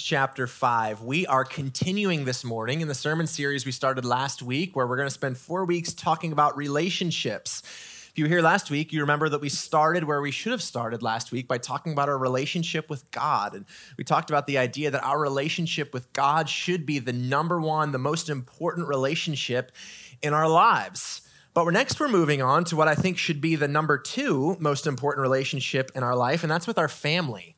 Chapter 5. We are continuing this morning in the sermon series we started last week, where we're going to spend four weeks talking about relationships. If you were here last week, you remember that we started where we should have started last week by talking about our relationship with God. And we talked about the idea that our relationship with God should be the number one, the most important relationship in our lives. But we're, next, we're moving on to what I think should be the number two most important relationship in our life, and that's with our family.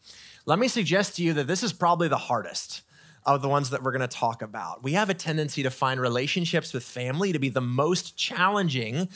Let me suggest to you that this is probably the hardest of the ones that we're going to talk about. We have a tendency to find relationships with family to be the most challenging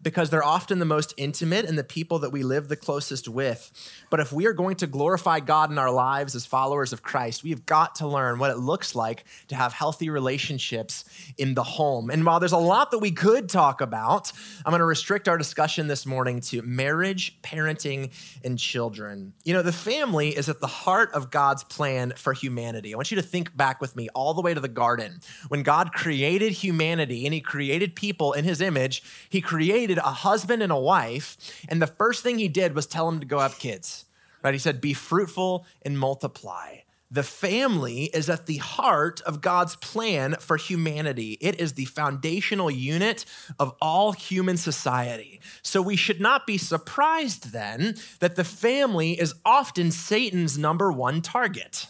because they're often the most intimate and the people that we live the closest with. But if we are going to glorify God in our lives as followers of Christ, we've got to learn what it looks like to have healthy relationships in the home. And while there's a lot that we could talk about, I'm going to restrict our discussion this morning to marriage, parenting, and children. You know, the family is at the heart of God's plan for humanity. I want you to think back with me all the way to the garden. When God created humanity and he created people in his image, he created a husband and a wife, and the first thing he did was tell them to go have kids. Right? He said, "Be fruitful and multiply." The family is at the heart of God's plan for humanity. It is the foundational unit of all human society. So we should not be surprised then that the family is often Satan's number one target.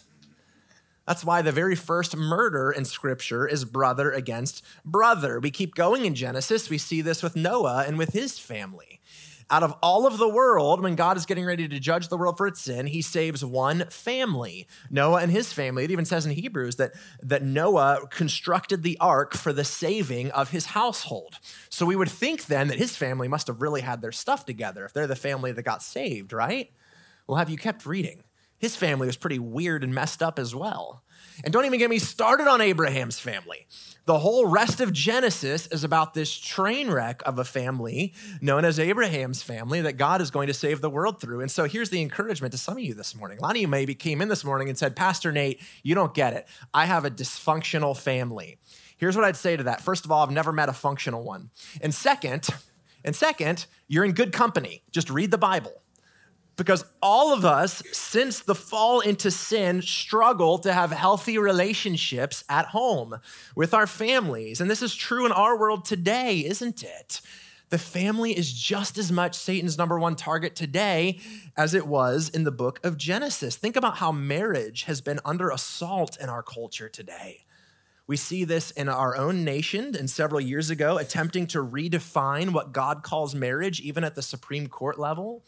That's why the very first murder in scripture is brother against brother. We keep going in Genesis. We see this with Noah and with his family. Out of all of the world, when God is getting ready to judge the world for its sin, he saves one family, Noah and his family. It even says in Hebrews that, that Noah constructed the ark for the saving of his household. So we would think then that his family must have really had their stuff together if they're the family that got saved, right? Well, have you kept reading? His family was pretty weird and messed up as well. And don't even get me started on Abraham's family. The whole rest of Genesis is about this train wreck of a family known as Abraham's family that God is going to save the world through. And so here's the encouragement to some of you this morning. A lot of you maybe came in this morning and said, Pastor Nate, you don't get it. I have a dysfunctional family. Here's what I'd say to that. First of all, I've never met a functional one. And second, and second, you're in good company. Just read the Bible. Because all of us, since the fall into sin, struggle to have healthy relationships at home with our families. And this is true in our world today, isn't it? The family is just as much Satan's number one target today as it was in the book of Genesis. Think about how marriage has been under assault in our culture today. We see this in our own nation, and several years ago, attempting to redefine what God calls marriage, even at the Supreme Court level.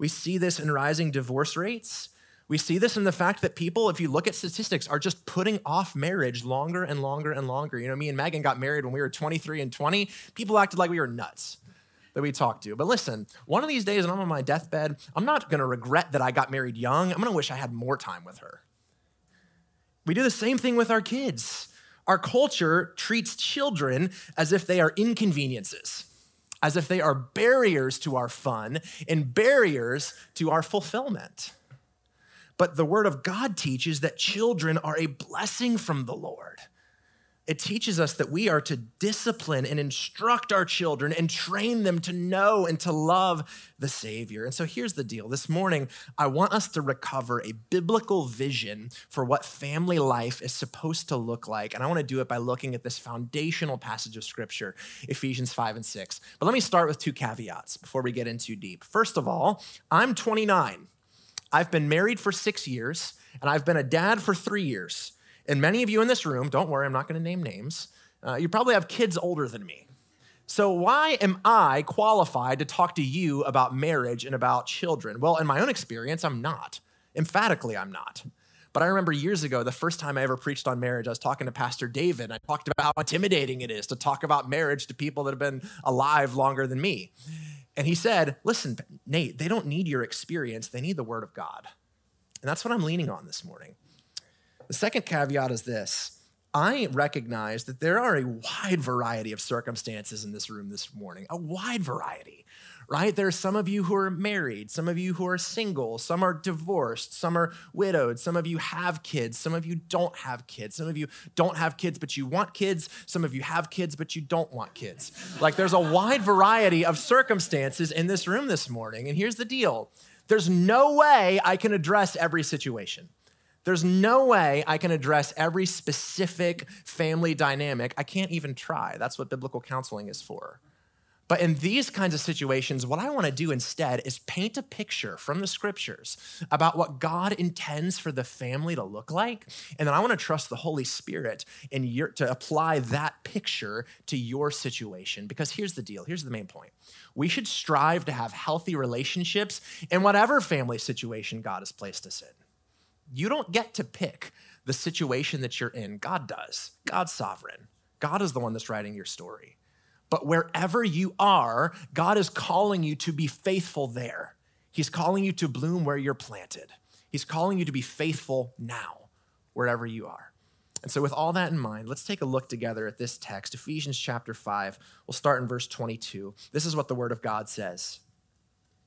We see this in rising divorce rates. We see this in the fact that people, if you look at statistics, are just putting off marriage longer and longer and longer. You know, me and Megan got married when we were 23 and 20. People acted like we were nuts that we talked to. But listen, one of these days when I'm on my deathbed, I'm not gonna regret that I got married young. I'm gonna wish I had more time with her. We do the same thing with our kids. Our culture treats children as if they are inconveniences as if they are barriers to our fun and barriers to our fulfillment. But the Word of God teaches that children are a blessing from the Lord it teaches us that we are to discipline and instruct our children and train them to know and to love the Savior. And so here's the deal this morning, I want us to recover a biblical vision for what family life is supposed to look like. And I want to do it by looking at this foundational passage of Scripture, Ephesians 5 and 6. But let me start with two caveats before we get in too deep. First of all, I'm 29. I've been married for six years, and I've been a dad for three years. And many of you in this room, don't worry, I'm not going to name names, uh, you probably have kids older than me. So, why am I qualified to talk to you about marriage and about children? Well, in my own experience, I'm not. Emphatically, I'm not. But I remember years ago, the first time I ever preached on marriage, I was talking to Pastor David. I talked about how intimidating it is to talk about marriage to people that have been alive longer than me. And he said, Listen, Nate, they don't need your experience, they need the word of God. And that's what I'm leaning on this morning. The second caveat is this I recognize that there are a wide variety of circumstances in this room this morning, a wide variety, right? There are some of you who are married, some of you who are single, some are divorced, some are widowed, some of you have kids, some of you don't have kids, some of you don't have kids, but you want kids, some of you have kids, but you don't want kids. Like there's a wide variety of circumstances in this room this morning. And here's the deal there's no way I can address every situation. There's no way I can address every specific family dynamic. I can't even try. That's what biblical counseling is for. But in these kinds of situations, what I want to do instead is paint a picture from the scriptures about what God intends for the family to look like. And then I want to trust the Holy Spirit in your, to apply that picture to your situation. Because here's the deal here's the main point we should strive to have healthy relationships in whatever family situation God has placed us in. You don't get to pick the situation that you're in, God does. God's sovereign. God is the one that's writing your story. But wherever you are, God is calling you to be faithful there. He's calling you to bloom where you're planted. He's calling you to be faithful now, wherever you are. And so, with all that in mind, let's take a look together at this text, Ephesians chapter 5. We'll start in verse 22. This is what the Word of God says.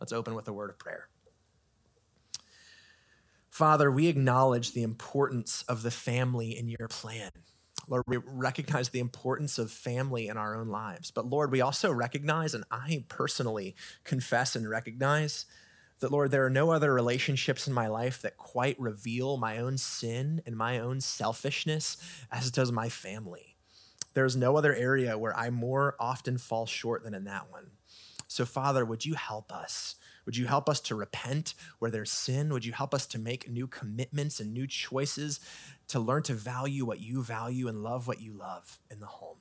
Let's open with a word of prayer. Father, we acknowledge the importance of the family in your plan. Lord, we recognize the importance of family in our own lives. But Lord, we also recognize, and I personally confess and recognize, that, Lord, there are no other relationships in my life that quite reveal my own sin and my own selfishness as it does my family. There's no other area where I more often fall short than in that one. So, Father, would you help us? Would you help us to repent where there's sin? Would you help us to make new commitments and new choices to learn to value what you value and love what you love in the home?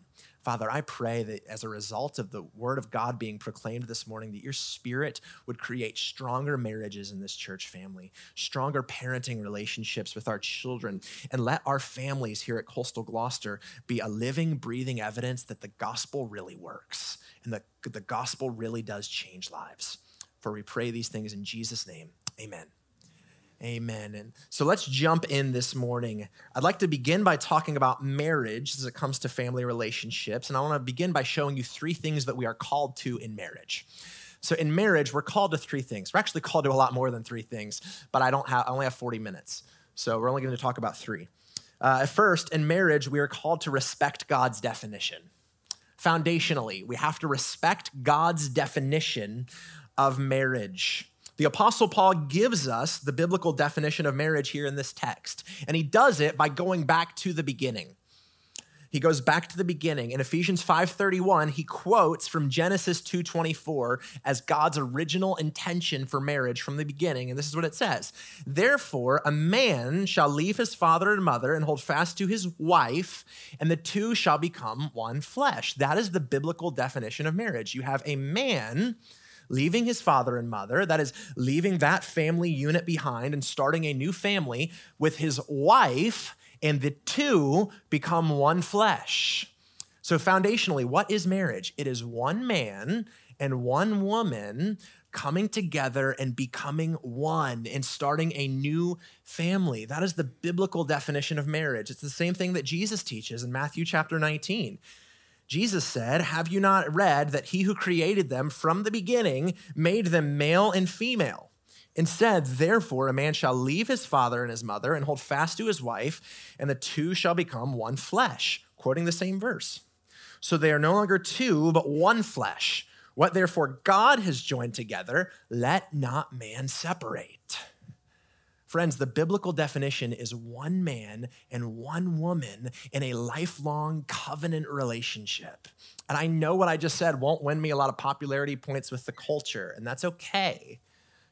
Father, I pray that as a result of the word of God being proclaimed this morning, that your spirit would create stronger marriages in this church family, stronger parenting relationships with our children, and let our families here at Coastal Gloucester be a living, breathing evidence that the gospel really works and that the gospel really does change lives. For we pray these things in Jesus' name. Amen. Amen. And so let's jump in this morning. I'd like to begin by talking about marriage as it comes to family relationships. And I want to begin by showing you three things that we are called to in marriage. So in marriage, we're called to three things. We're actually called to a lot more than three things, but I don't have I only have 40 minutes. So we're only going to talk about three. Uh, first, in marriage, we are called to respect God's definition. Foundationally, we have to respect God's definition of marriage. The Apostle Paul gives us the biblical definition of marriage here in this text, and he does it by going back to the beginning. He goes back to the beginning. In Ephesians 5:31, he quotes from Genesis 2:24 as God's original intention for marriage from the beginning, and this is what it says. Therefore, a man shall leave his father and mother and hold fast to his wife, and the two shall become one flesh. That is the biblical definition of marriage. You have a man leaving his father and mother, that is, leaving that family unit behind and starting a new family with his wife, and the two become one flesh. So, foundationally, what is marriage? It is one man and one woman coming together and becoming one and starting a new family. That is the biblical definition of marriage. It's the same thing that Jesus teaches in Matthew chapter 19. Jesus said, Have you not read that he who created them from the beginning made them male and female? Instead, therefore, a man shall leave his father and his mother and hold fast to his wife, and the two shall become one flesh, quoting the same verse. So they are no longer two, but one flesh. What therefore God has joined together, let not man separate. Friends, the biblical definition is one man and one woman in a lifelong covenant relationship. And I know what I just said won't win me a lot of popularity points with the culture, and that's okay.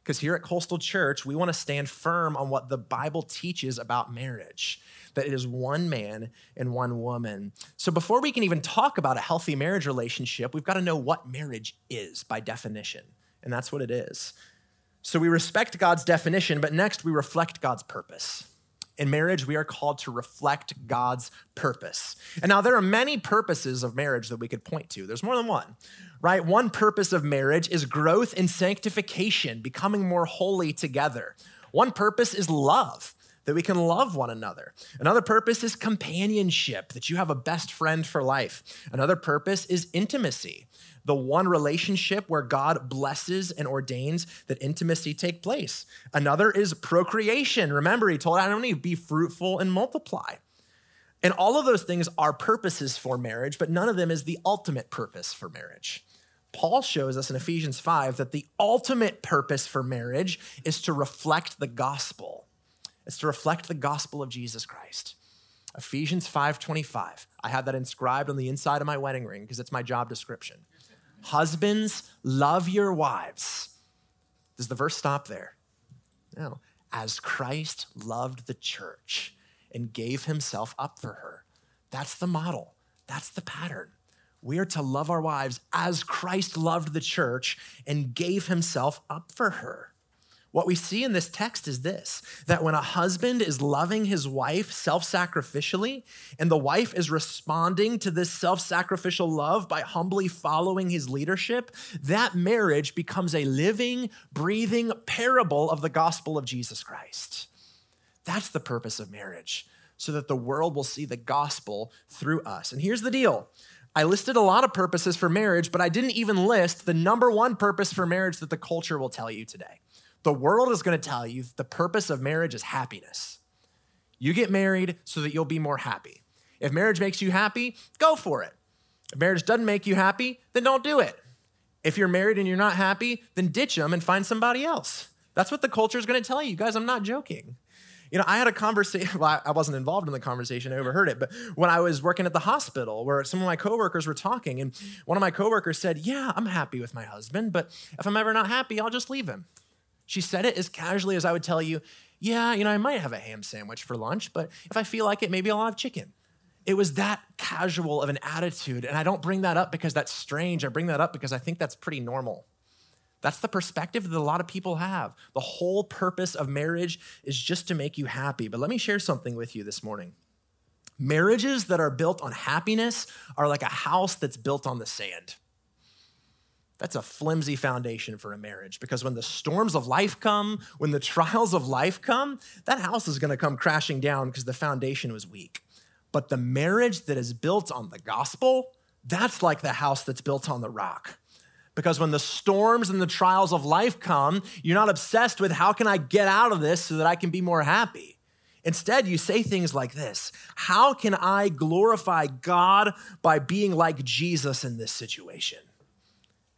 Because here at Coastal Church, we want to stand firm on what the Bible teaches about marriage that it is one man and one woman. So before we can even talk about a healthy marriage relationship, we've got to know what marriage is by definition. And that's what it is. So we respect God's definition, but next we reflect God's purpose. In marriage, we are called to reflect God's purpose. And now there are many purposes of marriage that we could point to. There's more than one, right? One purpose of marriage is growth and sanctification, becoming more holy together. One purpose is love, that we can love one another. Another purpose is companionship, that you have a best friend for life. Another purpose is intimacy, the one relationship where God blesses and ordains that intimacy take place. Another is procreation. Remember, he told Adam and Eve, be fruitful and multiply. And all of those things are purposes for marriage, but none of them is the ultimate purpose for marriage. Paul shows us in Ephesians 5 that the ultimate purpose for marriage is to reflect the gospel. It's to reflect the gospel of Jesus Christ. Ephesians 5:25. I have that inscribed on the inside of my wedding ring because it's my job description. Husbands, love your wives. Does the verse stop there? No. As Christ loved the church and gave himself up for her. That's the model. That's the pattern. We are to love our wives as Christ loved the church and gave himself up for her. What we see in this text is this that when a husband is loving his wife self sacrificially, and the wife is responding to this self sacrificial love by humbly following his leadership, that marriage becomes a living, breathing parable of the gospel of Jesus Christ. That's the purpose of marriage, so that the world will see the gospel through us. And here's the deal. I listed a lot of purposes for marriage, but I didn't even list the number one purpose for marriage that the culture will tell you today. The world is going to tell you the purpose of marriage is happiness. You get married so that you'll be more happy. If marriage makes you happy, go for it. If marriage doesn't make you happy, then don't do it. If you're married and you're not happy, then ditch them and find somebody else. That's what the culture is going to tell you. Guys, I'm not joking. You know, I had a conversation, well, I wasn't involved in the conversation, I overheard it, but when I was working at the hospital where some of my coworkers were talking, and one of my coworkers said, Yeah, I'm happy with my husband, but if I'm ever not happy, I'll just leave him. She said it as casually as I would tell you, yeah, you know, I might have a ham sandwich for lunch, but if I feel like it, maybe I'll have chicken. It was that casual of an attitude. And I don't bring that up because that's strange. I bring that up because I think that's pretty normal. That's the perspective that a lot of people have. The whole purpose of marriage is just to make you happy. But let me share something with you this morning. Marriages that are built on happiness are like a house that's built on the sand. That's a flimsy foundation for a marriage because when the storms of life come, when the trials of life come, that house is going to come crashing down because the foundation was weak. But the marriage that is built on the gospel, that's like the house that's built on the rock. Because when the storms and the trials of life come, you're not obsessed with how can I get out of this so that I can be more happy. Instead, you say things like this How can I glorify God by being like Jesus in this situation?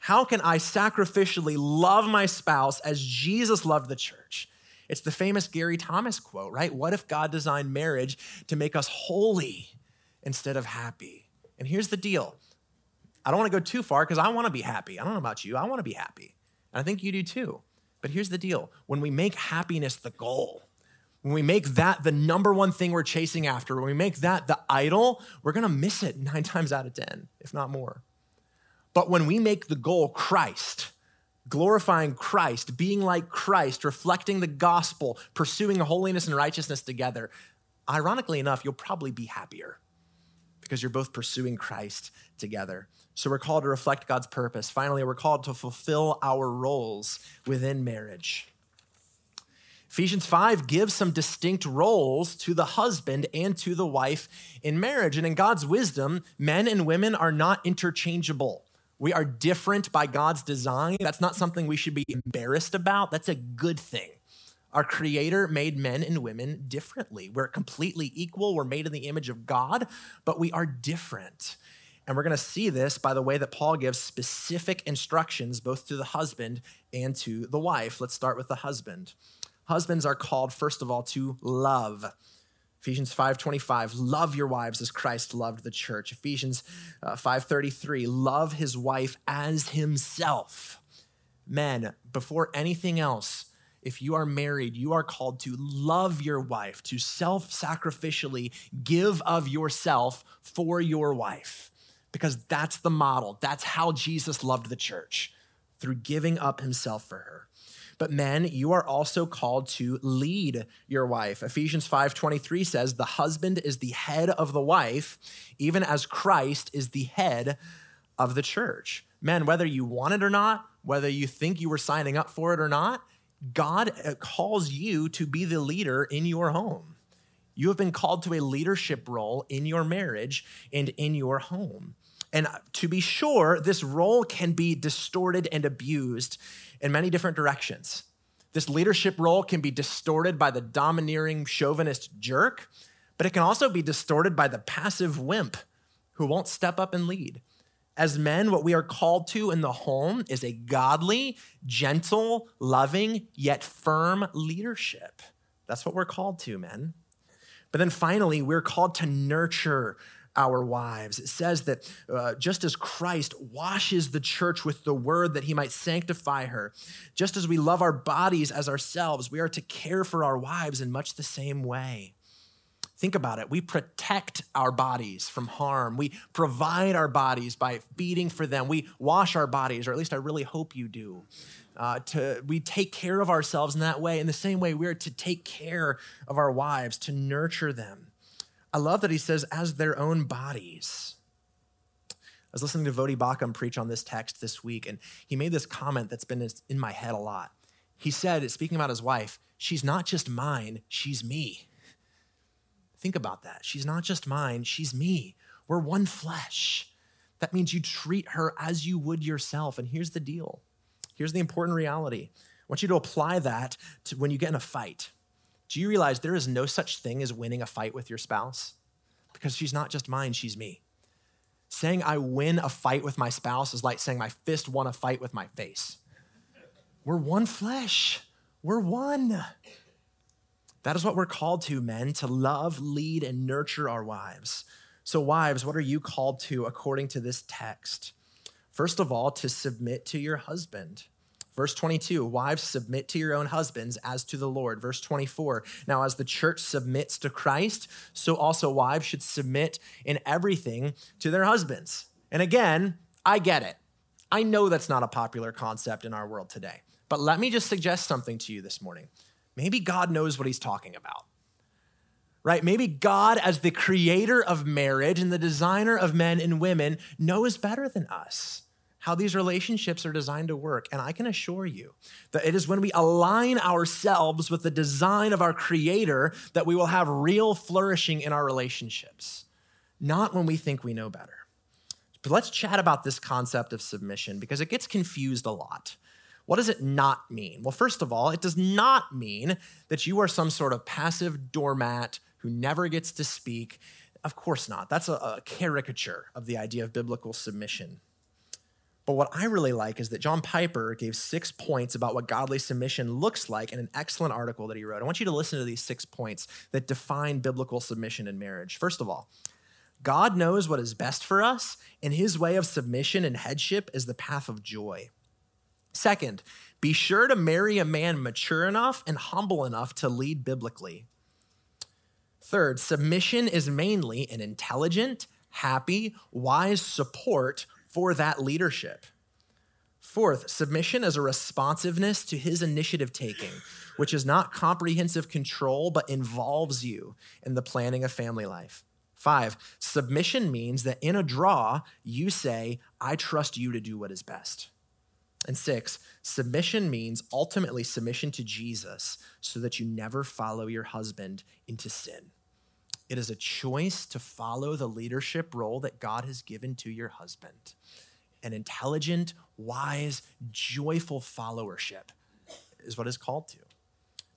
How can I sacrificially love my spouse as Jesus loved the church? It's the famous Gary Thomas quote, right? What if God designed marriage to make us holy instead of happy? And here's the deal I don't want to go too far because I want to be happy. I don't know about you, I want to be happy. And I think you do too. But here's the deal when we make happiness the goal, when we make that the number one thing we're chasing after, when we make that the idol, we're going to miss it nine times out of 10, if not more. But when we make the goal Christ, glorifying Christ, being like Christ, reflecting the gospel, pursuing holiness and righteousness together, ironically enough, you'll probably be happier because you're both pursuing Christ together. So we're called to reflect God's purpose. Finally, we're called to fulfill our roles within marriage. Ephesians 5 gives some distinct roles to the husband and to the wife in marriage. And in God's wisdom, men and women are not interchangeable. We are different by God's design. That's not something we should be embarrassed about. That's a good thing. Our Creator made men and women differently. We're completely equal. We're made in the image of God, but we are different. And we're going to see this by the way that Paul gives specific instructions both to the husband and to the wife. Let's start with the husband. husbands are called, first of all, to love. Ephesians 5:25 love your wives as Christ loved the church. Ephesians 5:33 uh, love his wife as himself. Men, before anything else, if you are married, you are called to love your wife, to self-sacrificially give of yourself for your wife because that's the model. That's how Jesus loved the church through giving up himself for her. But men, you are also called to lead your wife. Ephesians 5:23 says, "The husband is the head of the wife, even as Christ is the head of the church." Men, whether you want it or not, whether you think you were signing up for it or not, God uh, calls you to be the leader in your home. You have been called to a leadership role in your marriage and in your home. And to be sure, this role can be distorted and abused in many different directions. This leadership role can be distorted by the domineering chauvinist jerk, but it can also be distorted by the passive wimp who won't step up and lead. As men, what we are called to in the home is a godly, gentle, loving, yet firm leadership. That's what we're called to, men. But then finally, we're called to nurture our wives. It says that uh, just as Christ washes the church with the word that he might sanctify her, just as we love our bodies as ourselves, we are to care for our wives in much the same way. Think about it. We protect our bodies from harm. We provide our bodies by feeding for them. We wash our bodies, or at least I really hope you do. Uh, to we take care of ourselves in that way. In the same way, we are to take care of our wives, to nurture them. I love that he says, as their own bodies. I was listening to Voddie Baucham preach on this text this week, and he made this comment that's been in my head a lot. He said, speaking about his wife, she's not just mine, she's me. Think about that. She's not just mine, she's me. We're one flesh. That means you treat her as you would yourself. And here's the deal here's the important reality. I want you to apply that to when you get in a fight. Do you realize there is no such thing as winning a fight with your spouse? Because she's not just mine, she's me. Saying I win a fight with my spouse is like saying my fist won a fight with my face. We're one flesh, we're one. That is what we're called to, men, to love, lead, and nurture our wives. So, wives, what are you called to according to this text? First of all, to submit to your husband. Verse 22, wives, submit to your own husbands as to the Lord. Verse 24, now as the church submits to Christ, so also wives should submit in everything to their husbands. And again, I get it. I know that's not a popular concept in our world today. But let me just suggest something to you this morning. Maybe God knows what he's talking about. Right? Maybe God, as the creator of marriage and the designer of men and women, knows better than us how these relationships are designed to work. And I can assure you that it is when we align ourselves with the design of our Creator that we will have real flourishing in our relationships, not when we think we know better. But let's chat about this concept of submission because it gets confused a lot. What does it not mean? Well, first of all, it does not mean that you are some sort of passive doormat who never gets to speak. Of course not. That's a, a caricature of the idea of biblical submission. But what I really like is that John Piper gave six points about what godly submission looks like in an excellent article that he wrote. I want you to listen to these six points that define biblical submission in marriage. First of all, God knows what is best for us, and his way of submission and headship is the path of joy. Second, be sure to marry a man mature enough and humble enough to lead biblically. Third, submission is mainly an intelligent, happy, wise support for that leadership. Fourth, submission is a responsiveness to his initiative taking, which is not comprehensive control, but involves you in the planning of family life. Five, submission means that in a draw, you say, I trust you to do what is best. And six, submission means ultimately submission to Jesus so that you never follow your husband into sin. It is a choice to follow the leadership role that God has given to your husband. An intelligent, wise, joyful followership is what is called to.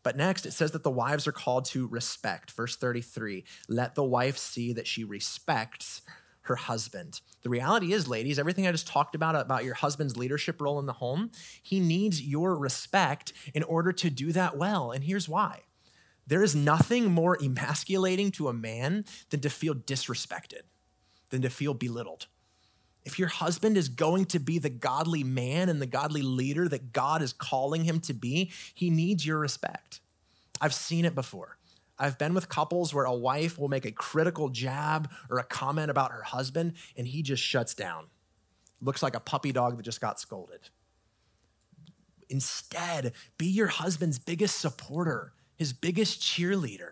But next, it says that the wives are called to respect. Verse 33 let the wife see that she respects her husband. The reality is, ladies, everything I just talked about about your husband's leadership role in the home, he needs your respect in order to do that well. And here's why there is nothing more emasculating to a man than to feel disrespected, than to feel belittled. If your husband is going to be the godly man and the godly leader that God is calling him to be, he needs your respect. I've seen it before. I've been with couples where a wife will make a critical jab or a comment about her husband and he just shuts down. Looks like a puppy dog that just got scolded. Instead, be your husband's biggest supporter, his biggest cheerleader.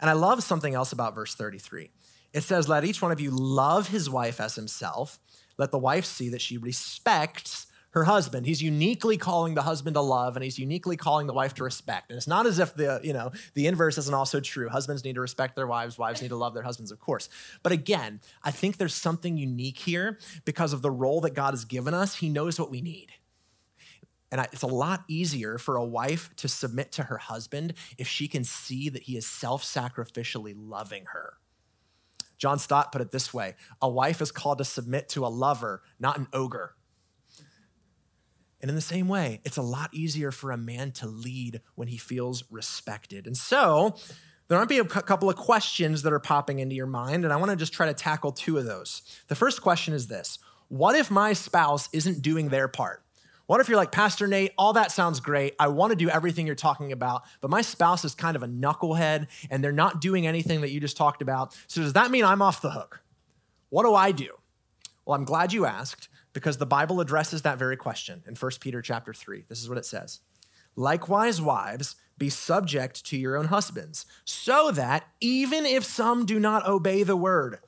And I love something else about verse 33. It says, Let each one of you love his wife as himself. Let the wife see that she respects her husband. He's uniquely calling the husband to love and he's uniquely calling the wife to respect. And it's not as if the, you know, the inverse isn't also true. Husbands need to respect their wives, wives need to love their husbands, of course. But again, I think there's something unique here because of the role that God has given us. He knows what we need. And it's a lot easier for a wife to submit to her husband if she can see that he is self sacrificially loving her. John Stott put it this way A wife is called to submit to a lover, not an ogre. And in the same way, it's a lot easier for a man to lead when he feels respected. And so, there might be a couple of questions that are popping into your mind, and I want to just try to tackle two of those. The first question is this What if my spouse isn't doing their part? What if you're like, Pastor Nate, all that sounds great. I want to do everything you're talking about, but my spouse is kind of a knucklehead and they're not doing anything that you just talked about. So does that mean I'm off the hook? What do I do? Well, I'm glad you asked because the Bible addresses that very question in 1 Peter chapter 3. This is what it says. Likewise, wives, be subject to your own husbands, so that even if some do not obey the word,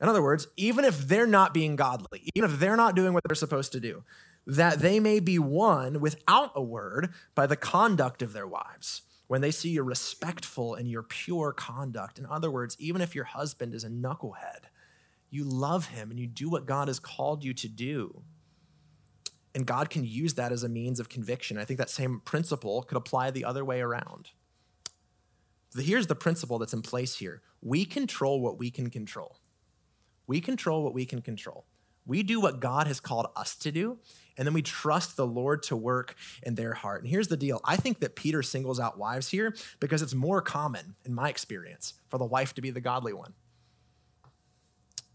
in other words, even if they're not being godly, even if they're not doing what they're supposed to do, that they may be won without a word by the conduct of their wives when they see your respectful and your pure conduct. In other words, even if your husband is a knucklehead, you love him and you do what God has called you to do. And God can use that as a means of conviction. I think that same principle could apply the other way around. Here's the principle that's in place here we control what we can control. We control what we can control. We do what God has called us to do, and then we trust the Lord to work in their heart. And here's the deal I think that Peter singles out wives here because it's more common, in my experience, for the wife to be the godly one.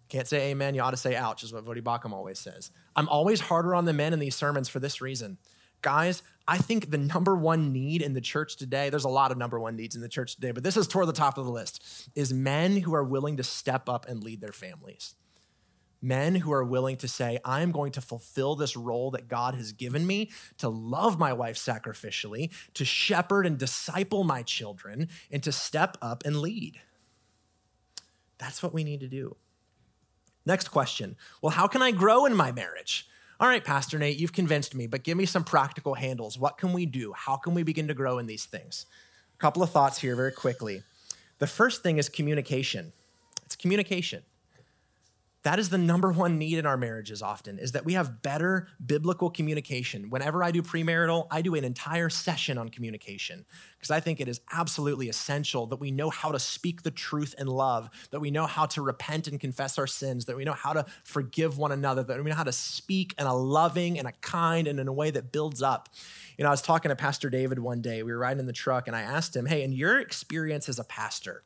Can't say amen, you ought to say ouch, is what Voddie Baucham always says. I'm always harder on the men in these sermons for this reason. Guys, I think the number one need in the church today, there's a lot of number one needs in the church today, but this is toward the top of the list, is men who are willing to step up and lead their families. Men who are willing to say, I'm going to fulfill this role that God has given me to love my wife sacrificially, to shepherd and disciple my children, and to step up and lead. That's what we need to do. Next question Well, how can I grow in my marriage? All right, Pastor Nate, you've convinced me, but give me some practical handles. What can we do? How can we begin to grow in these things? A couple of thoughts here very quickly. The first thing is communication. It's communication. That is the number one need in our marriages often is that we have better biblical communication. Whenever I do premarital, I do an entire session on communication because I think it is absolutely essential that we know how to speak the truth in love, that we know how to repent and confess our sins, that we know how to forgive one another, that we know how to speak in a loving and a kind and in a way that builds up. You know, I was talking to Pastor David one day. We were riding in the truck and I asked him, "Hey, in your experience as a pastor,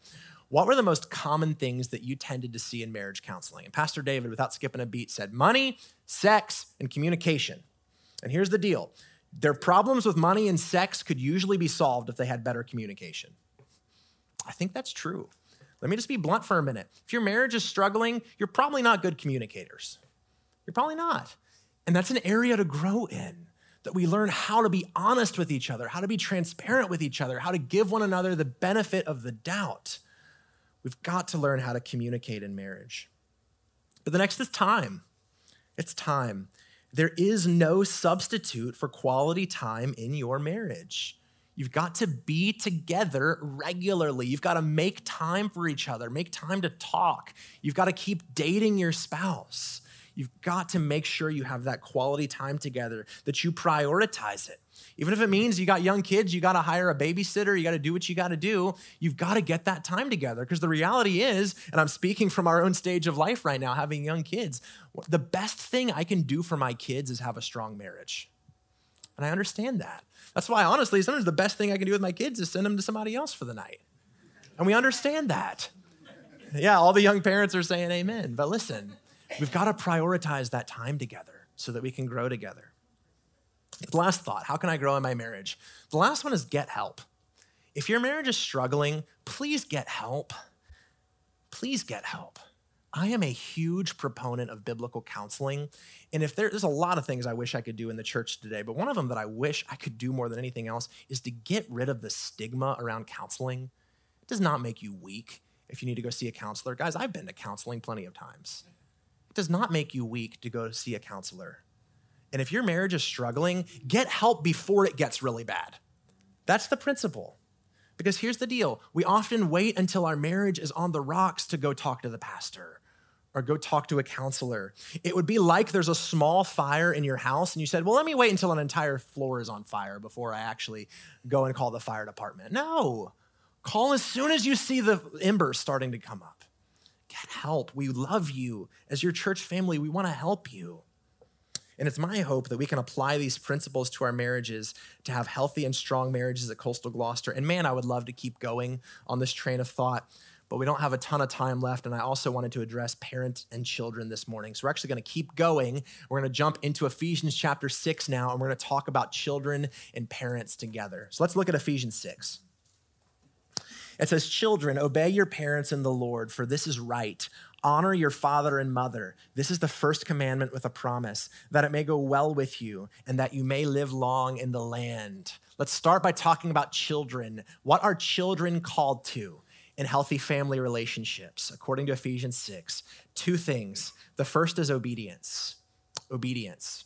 what were the most common things that you tended to see in marriage counseling? And Pastor David, without skipping a beat, said money, sex, and communication. And here's the deal their problems with money and sex could usually be solved if they had better communication. I think that's true. Let me just be blunt for a minute. If your marriage is struggling, you're probably not good communicators. You're probably not. And that's an area to grow in. That we learn how to be honest with each other, how to be transparent with each other, how to give one another the benefit of the doubt. We've got to learn how to communicate in marriage. But the next is time. It's time. There is no substitute for quality time in your marriage. You've got to be together regularly. You've got to make time for each other, make time to talk. You've got to keep dating your spouse. You've got to make sure you have that quality time together, that you prioritize it. Even if it means you got young kids, you got to hire a babysitter, you got to do what you got to do, you've got to get that time together. Because the reality is, and I'm speaking from our own stage of life right now, having young kids, the best thing I can do for my kids is have a strong marriage. And I understand that. That's why, honestly, sometimes the best thing I can do with my kids is send them to somebody else for the night. And we understand that. Yeah, all the young parents are saying amen. But listen, we've got to prioritize that time together so that we can grow together. The last thought how can I grow in my marriage? The last one is get help. If your marriage is struggling, please get help. Please get help. I am a huge proponent of biblical counseling. And if there, there's a lot of things I wish I could do in the church today, but one of them that I wish I could do more than anything else is to get rid of the stigma around counseling. It does not make you weak if you need to go see a counselor. Guys, I've been to counseling plenty of times. It does not make you weak to go see a counselor. And if your marriage is struggling, get help before it gets really bad. That's the principle. Because here's the deal we often wait until our marriage is on the rocks to go talk to the pastor or go talk to a counselor. It would be like there's a small fire in your house and you said, Well, let me wait until an entire floor is on fire before I actually go and call the fire department. No, call as soon as you see the embers starting to come up. Get help. We love you. As your church family, we want to help you. And it's my hope that we can apply these principles to our marriages to have healthy and strong marriages at Coastal Gloucester. And man, I would love to keep going on this train of thought, but we don't have a ton of time left. And I also wanted to address parents and children this morning. So we're actually going to keep going. We're going to jump into Ephesians chapter 6 now, and we're going to talk about children and parents together. So let's look at Ephesians 6. It says, Children, obey your parents in the Lord, for this is right. Honor your father and mother. This is the first commandment with a promise, that it may go well with you and that you may live long in the land. Let's start by talking about children. What are children called to in healthy family relationships? According to Ephesians 6, two things. The first is obedience. Obedience.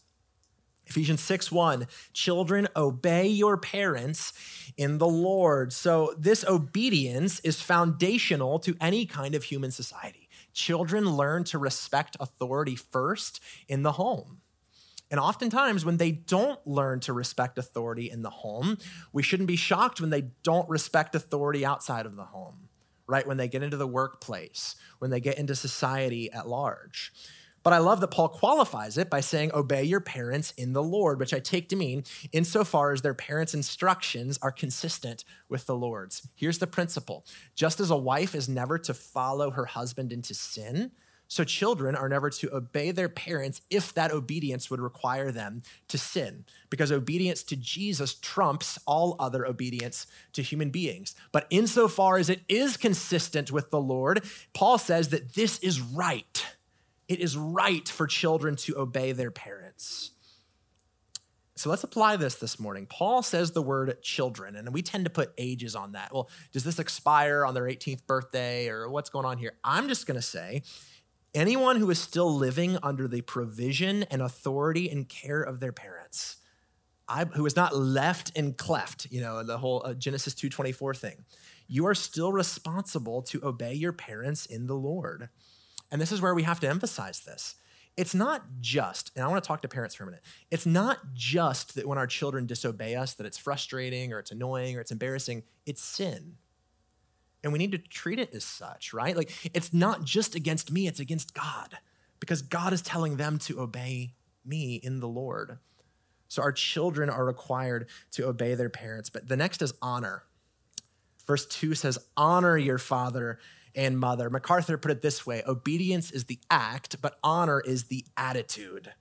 Ephesians 6 1, children, obey your parents in the Lord. So, this obedience is foundational to any kind of human society. Children learn to respect authority first in the home. And oftentimes, when they don't learn to respect authority in the home, we shouldn't be shocked when they don't respect authority outside of the home, right? When they get into the workplace, when they get into society at large. But I love that Paul qualifies it by saying, Obey your parents in the Lord, which I take to mean insofar as their parents' instructions are consistent with the Lord's. Here's the principle just as a wife is never to follow her husband into sin, so children are never to obey their parents if that obedience would require them to sin, because obedience to Jesus trumps all other obedience to human beings. But insofar as it is consistent with the Lord, Paul says that this is right it is right for children to obey their parents. So let's apply this this morning. Paul says the word children, and we tend to put ages on that. Well, does this expire on their 18th birthday or what's going on here? I'm just going to say anyone who is still living under the provision and authority and care of their parents, I, who is not left and cleft, you know, the whole uh, Genesis 2:24 thing. You are still responsible to obey your parents in the Lord. And this is where we have to emphasize this. It's not just, and I want to talk to parents for a minute. It's not just that when our children disobey us that it's frustrating or it's annoying or it's embarrassing. It's sin. And we need to treat it as such, right? Like it's not just against me, it's against God because God is telling them to obey me in the Lord. So our children are required to obey their parents. But the next is honor. Verse 2 says, Honor your father and mother. MacArthur put it this way obedience is the act, but honor is the attitude.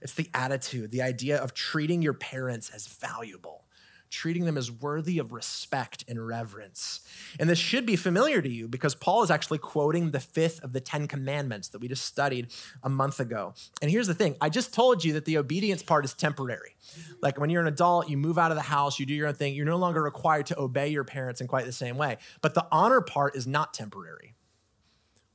It's the attitude, the idea of treating your parents as valuable treating them as worthy of respect and reverence. And this should be familiar to you because Paul is actually quoting the fifth of the Ten Commandments that we just studied a month ago. And here's the thing I just told you that the obedience part is temporary. Like when you're an adult, you move out of the house, you do your own thing, you're no longer required to obey your parents in quite the same way. But the honor part is not temporary.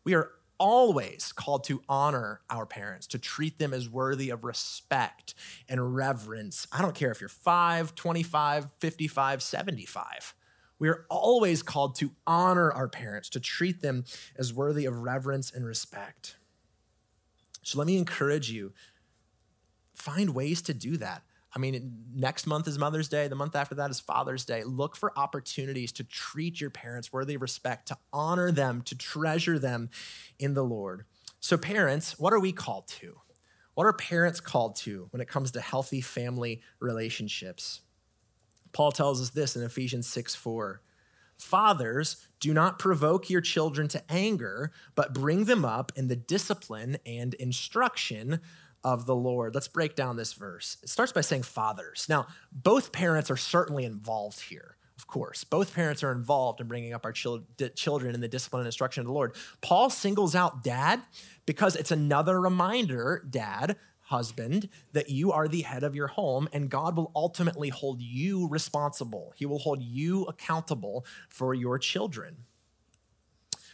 We are always called to honor our parents, to treat them as worthy of respect and reverence. I don't care if you're 5, 25, 55, 75. We are always called to honor our parents, to treat them as worthy of reverence and respect. So let me encourage you find ways to do that. I mean, next month is Mother's Day. The month after that is Father's Day. Look for opportunities to treat your parents worthy of respect, to honor them, to treasure them in the Lord. So, parents, what are we called to? What are parents called to when it comes to healthy family relationships? Paul tells us this in Ephesians 6 4. Fathers, do not provoke your children to anger, but bring them up in the discipline and instruction of the Lord. Let's break down this verse. It starts by saying fathers. Now, both parents are certainly involved here. Of course, both parents are involved in bringing up our children in the discipline and instruction of the Lord. Paul singles out dad because it's another reminder, dad, husband, that you are the head of your home and God will ultimately hold you responsible. He will hold you accountable for your children.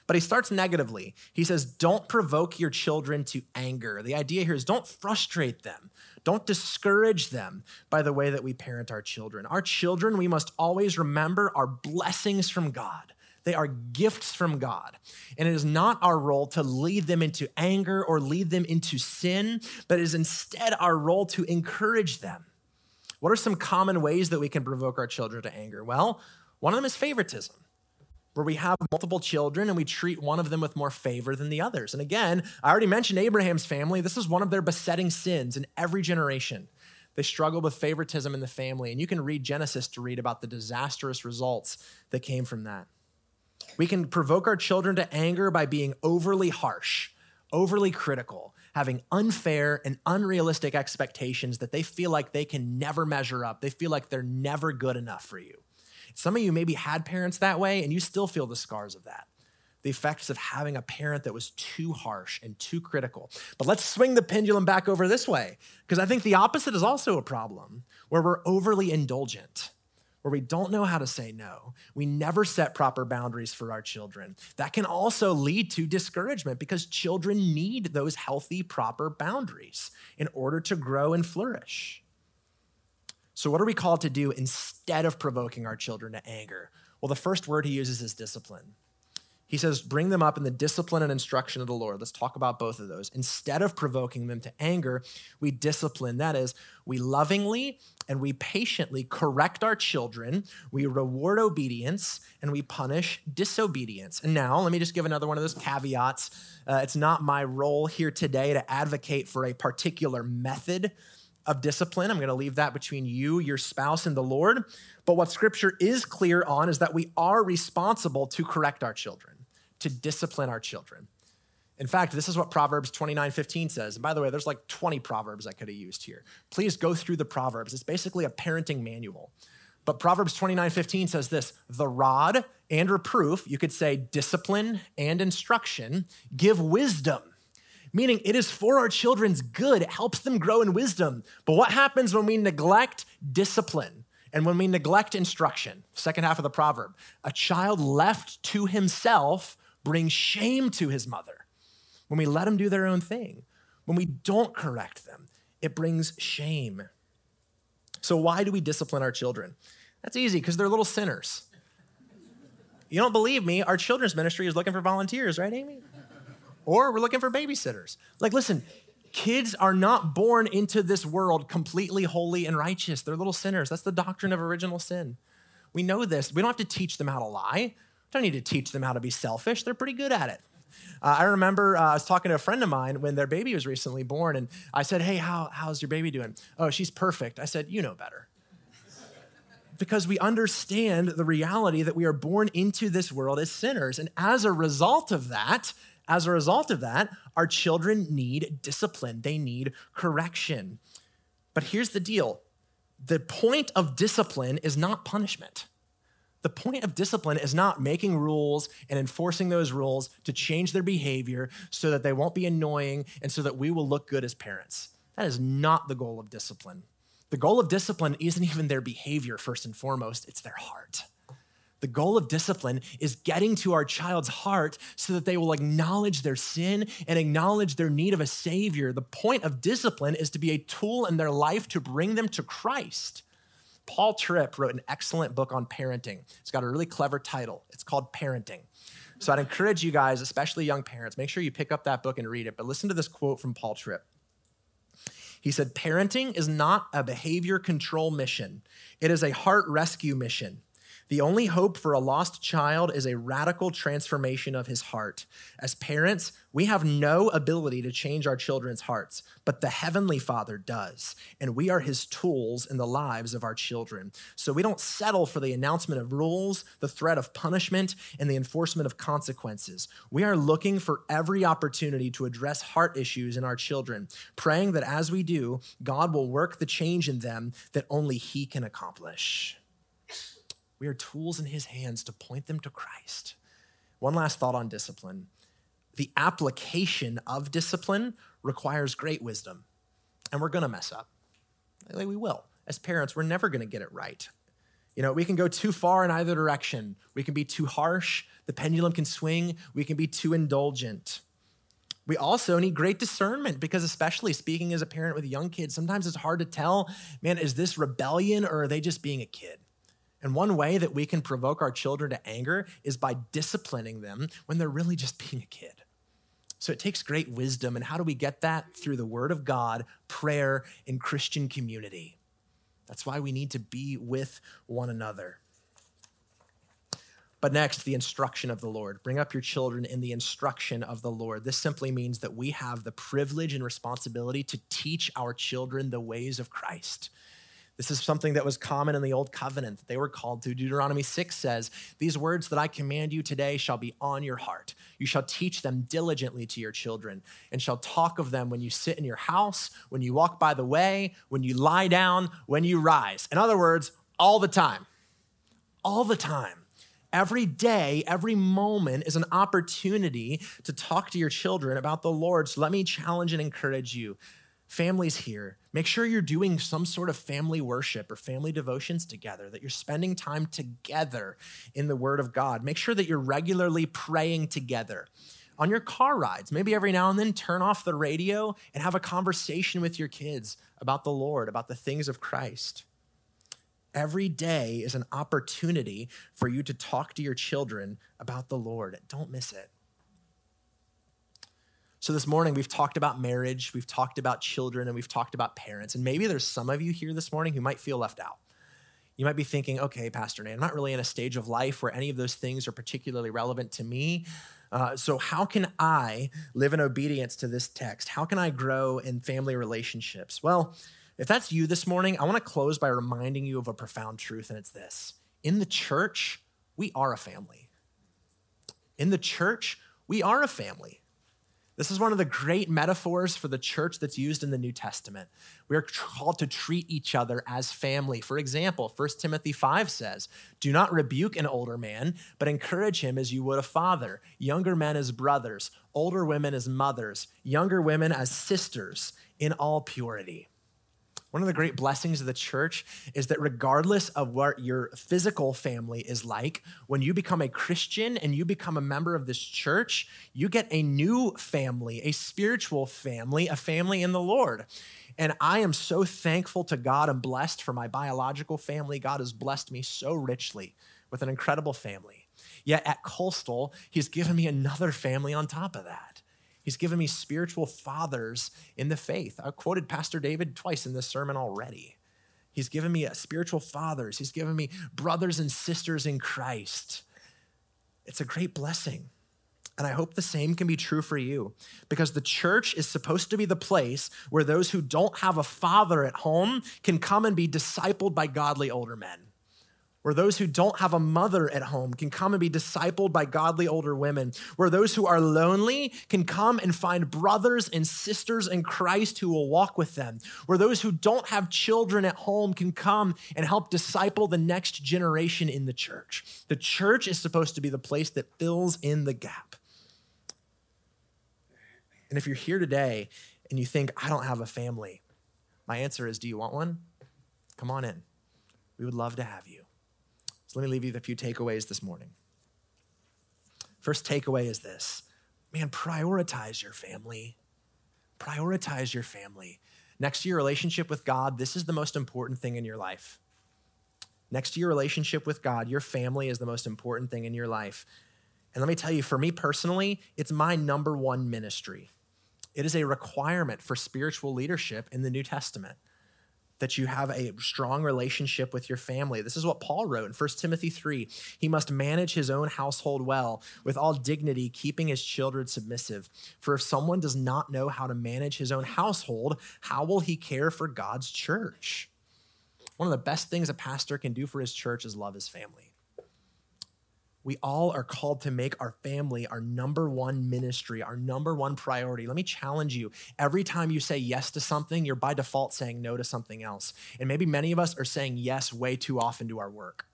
But he starts negatively. He says, Don't provoke your children to anger. The idea here is don't frustrate them, don't discourage them by the way that we parent our children. Our children, we must always remember, are blessings from God. They are gifts from God. And it is not our role to lead them into anger or lead them into sin, but it is instead our role to encourage them. What are some common ways that we can provoke our children to anger? Well, one of them is favoritism where we have multiple children and we treat one of them with more favor than the others. And again, I already mentioned Abraham's family. This is one of their besetting sins in every generation. They struggle with favoritism in the family. And you can read Genesis to read about the disastrous results that came from that. We can provoke our children to anger by being overly harsh, overly critical, having unfair and unrealistic expectations that they feel like they can never measure up. They feel like they're never good enough for you. Some of you maybe had parents that way and you still feel the scars of that. The effects of having a parent that was too harsh and too critical. But let's swing the pendulum back over this way, because I think the opposite is also a problem where we're overly indulgent, where we don't know how to say no. We never set proper boundaries for our children. That can also lead to discouragement because children need those healthy, proper boundaries in order to grow and flourish. So, what are we called to do instead of provoking our children to anger? Well, the first word he uses is discipline. He says, bring them up in the discipline and instruction of the Lord. Let's talk about both of those. Instead of provoking them to anger, we discipline. That is, we lovingly and we patiently correct our children, we reward obedience, and we punish disobedience. And now, let me just give another one of those caveats. Uh, it's not my role here today to advocate for a particular method of discipline. I'm going to leave that between you, your spouse, and the Lord. But what scripture is clear on is that we are responsible to correct our children, to discipline our children. In fact, this is what Proverbs 29 15 says. And by the way, there's like 20 Proverbs I could have used here. Please go through the Proverbs. It's basically a parenting manual. But Proverbs 29 15 says this the rod and reproof, you could say discipline and instruction, give wisdom meaning it is for our children's good. It helps them grow in wisdom. But what happens when we neglect discipline and when we neglect instruction? Second half of the proverb a child left to himself brings shame to his mother. When we let them do their own thing, when we don't correct them, it brings shame. So, why do we discipline our children? That's easy because they're little sinners. You don't believe me? Our children's ministry is looking for volunteers, right, Amy? Or we're looking for babysitters. Like, listen, kids are not born into this world completely holy and righteous. They're little sinners. That's the doctrine of original sin. We know this. We don't have to teach them how to lie. We don't need to teach them how to be selfish. They're pretty good at it. Uh, I remember uh, I was talking to a friend of mine when their baby was recently born, and I said, Hey, how, how's your baby doing? Oh, she's perfect. I said, You know better. because we understand the reality that we are born into this world as sinners. And as a result of that, as a result of that, our children need discipline, they need correction. But here's the deal the point of discipline is not punishment. The point of discipline is not making rules and enforcing those rules to change their behavior so that they won't be annoying and so that we will look good as parents. That is not the goal of discipline. The goal of discipline isn't even their behavior, first and foremost, it's their heart. The goal of discipline is getting to our child's heart so that they will acknowledge their sin and acknowledge their need of a Savior. The point of discipline is to be a tool in their life to bring them to Christ. Paul Tripp wrote an excellent book on parenting. It's got a really clever title. It's called Parenting. So I'd encourage you guys, especially young parents, make sure you pick up that book and read it. But listen to this quote from Paul Tripp. He said, Parenting is not a behavior control mission, it is a heart rescue mission. The only hope for a lost child is a radical transformation of his heart. As parents, we have no ability to change our children's hearts, but the Heavenly Father does, and we are his tools in the lives of our children. So we don't settle for the announcement of rules, the threat of punishment, and the enforcement of consequences. We are looking for every opportunity to address heart issues in our children, praying that as we do, God will work the change in them that only he can accomplish. We are tools in his hands to point them to Christ. One last thought on discipline the application of discipline requires great wisdom, and we're gonna mess up. We will. As parents, we're never gonna get it right. You know, we can go too far in either direction. We can be too harsh, the pendulum can swing, we can be too indulgent. We also need great discernment because, especially speaking as a parent with young kids, sometimes it's hard to tell man, is this rebellion or are they just being a kid? And one way that we can provoke our children to anger is by disciplining them when they're really just being a kid. So it takes great wisdom. And how do we get that? Through the word of God, prayer, and Christian community. That's why we need to be with one another. But next, the instruction of the Lord. Bring up your children in the instruction of the Lord. This simply means that we have the privilege and responsibility to teach our children the ways of Christ. This is something that was common in the old covenant. They were called to. Deuteronomy 6 says, These words that I command you today shall be on your heart. You shall teach them diligently to your children, and shall talk of them when you sit in your house, when you walk by the way, when you lie down, when you rise. In other words, all the time. All the time. Every day, every moment is an opportunity to talk to your children about the Lord. So let me challenge and encourage you families here, make sure you're doing some sort of family worship or family devotions together, that you're spending time together in the Word of God. Make sure that you're regularly praying together. On your car rides, maybe every now and then turn off the radio and have a conversation with your kids about the Lord, about the things of Christ. Every day is an opportunity for you to talk to your children about the Lord. Don't miss it. So, this morning, we've talked about marriage, we've talked about children, and we've talked about parents. And maybe there's some of you here this morning who might feel left out. You might be thinking, okay, Pastor Nate, I'm not really in a stage of life where any of those things are particularly relevant to me. Uh, so, how can I live in obedience to this text? How can I grow in family relationships? Well, if that's you this morning, I want to close by reminding you of a profound truth, and it's this In the church, we are a family. In the church, we are a family. This is one of the great metaphors for the church that's used in the New Testament. We are called to treat each other as family. For example, 1 Timothy 5 says, Do not rebuke an older man, but encourage him as you would a father, younger men as brothers, older women as mothers, younger women as sisters, in all purity. One of the great blessings of the church is that regardless of what your physical family is like, when you become a Christian and you become a member of this church, you get a new family, a spiritual family, a family in the Lord. And I am so thankful to God and blessed for my biological family. God has blessed me so richly with an incredible family. Yet at Coastal, He's given me another family on top of that. He's given me spiritual fathers in the faith. I quoted Pastor David twice in this sermon already. He's given me uh, spiritual fathers. He's given me brothers and sisters in Christ. It's a great blessing. And I hope the same can be true for you because the church is supposed to be the place where those who don't have a father at home can come and be discipled by godly older men where those who don't have a mother at home can come and be discipled by godly older women, where those who are lonely can come and find brothers and sisters in Christ who will walk with them, where those who don't have children at home can come and help disciple the next generation in the church. The church is supposed to be the place that fills in the gap. And if you're here today and you think, I don't have a family, my answer is, Do you want one? Come on in. We would love to have you. So let me leave you with a few takeaways this morning. First takeaway is this man, prioritize your family. Prioritize your family. Next to your relationship with God, this is the most important thing in your life. Next to your relationship with God, your family is the most important thing in your life. And let me tell you, for me personally, it's my number one ministry. It is a requirement for spiritual leadership in the New Testament that you have a strong relationship with your family. This is what Paul wrote in 1 Timothy 3. He must manage his own household well, with all dignity, keeping his children submissive. For if someone does not know how to manage his own household, how will he care for God's church? One of the best things a pastor can do for his church is love his family. We all are called to make our family our number one ministry, our number one priority. Let me challenge you. Every time you say yes to something, you're by default saying no to something else. And maybe many of us are saying yes way too often to our work.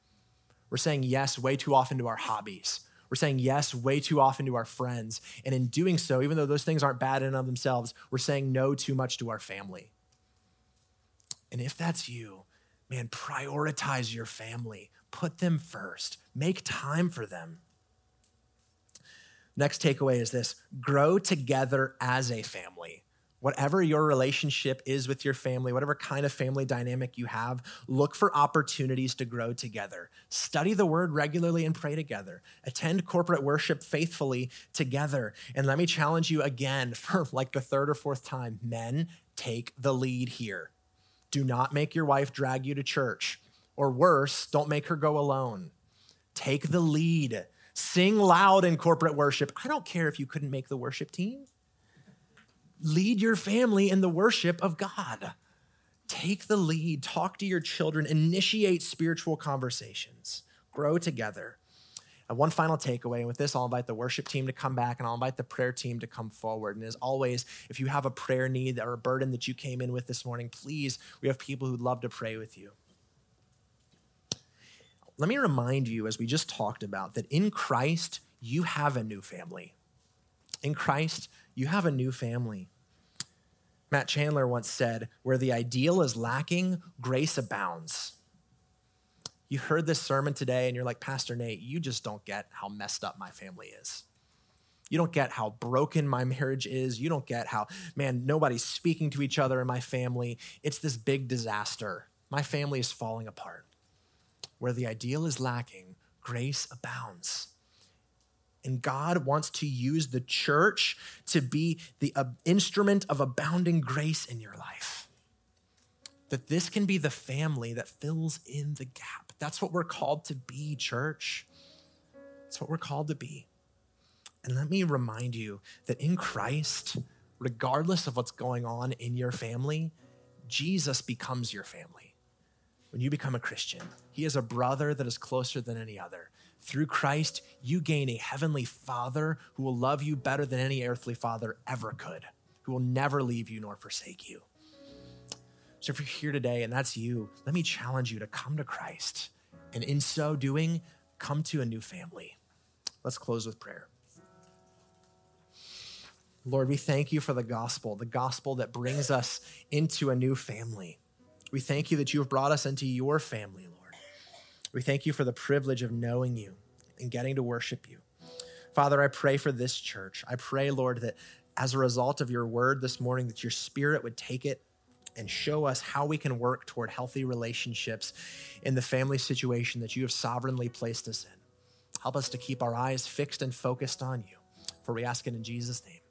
We're saying yes way too often to our hobbies. We're saying yes way too often to our friends. And in doing so, even though those things aren't bad in and of themselves, we're saying no too much to our family. And if that's you, man, prioritize your family. Put them first, make time for them. Next takeaway is this grow together as a family. Whatever your relationship is with your family, whatever kind of family dynamic you have, look for opportunities to grow together. Study the word regularly and pray together. Attend corporate worship faithfully together. And let me challenge you again for like the third or fourth time men, take the lead here. Do not make your wife drag you to church. Or worse, don't make her go alone. Take the lead. Sing loud in corporate worship. I don't care if you couldn't make the worship team. Lead your family in the worship of God. Take the lead. Talk to your children. Initiate spiritual conversations. Grow together. And one final takeaway, and with this, I'll invite the worship team to come back and I'll invite the prayer team to come forward. And as always, if you have a prayer need or a burden that you came in with this morning, please, we have people who'd love to pray with you let me remind you, as we just talked about, that in Christ, you have a new family. In Christ, you have a new family. Matt Chandler once said, Where the ideal is lacking, grace abounds. You heard this sermon today and you're like, Pastor Nate, you just don't get how messed up my family is. You don't get how broken my marriage is. You don't get how, man, nobody's speaking to each other in my family. It's this big disaster. My family is falling apart. Where the ideal is lacking, grace abounds. And God wants to use the church to be the uh, instrument of abounding grace in your life. That this can be the family that fills in the gap. That's what we're called to be, church. That's what we're called to be. And let me remind you that in Christ, regardless of what's going on in your family, Jesus becomes your family when you become a Christian. He is a brother that is closer than any other. Through Christ, you gain a heavenly father who will love you better than any earthly father ever could, who will never leave you nor forsake you. So if you're here today and that's you, let me challenge you to come to Christ. And in so doing, come to a new family. Let's close with prayer. Lord, we thank you for the gospel, the gospel that brings us into a new family. We thank you that you have brought us into your family, Lord. We thank you for the privilege of knowing you and getting to worship you. Father, I pray for this church. I pray, Lord, that as a result of your word this morning, that your spirit would take it and show us how we can work toward healthy relationships in the family situation that you have sovereignly placed us in. Help us to keep our eyes fixed and focused on you. For we ask it in Jesus' name.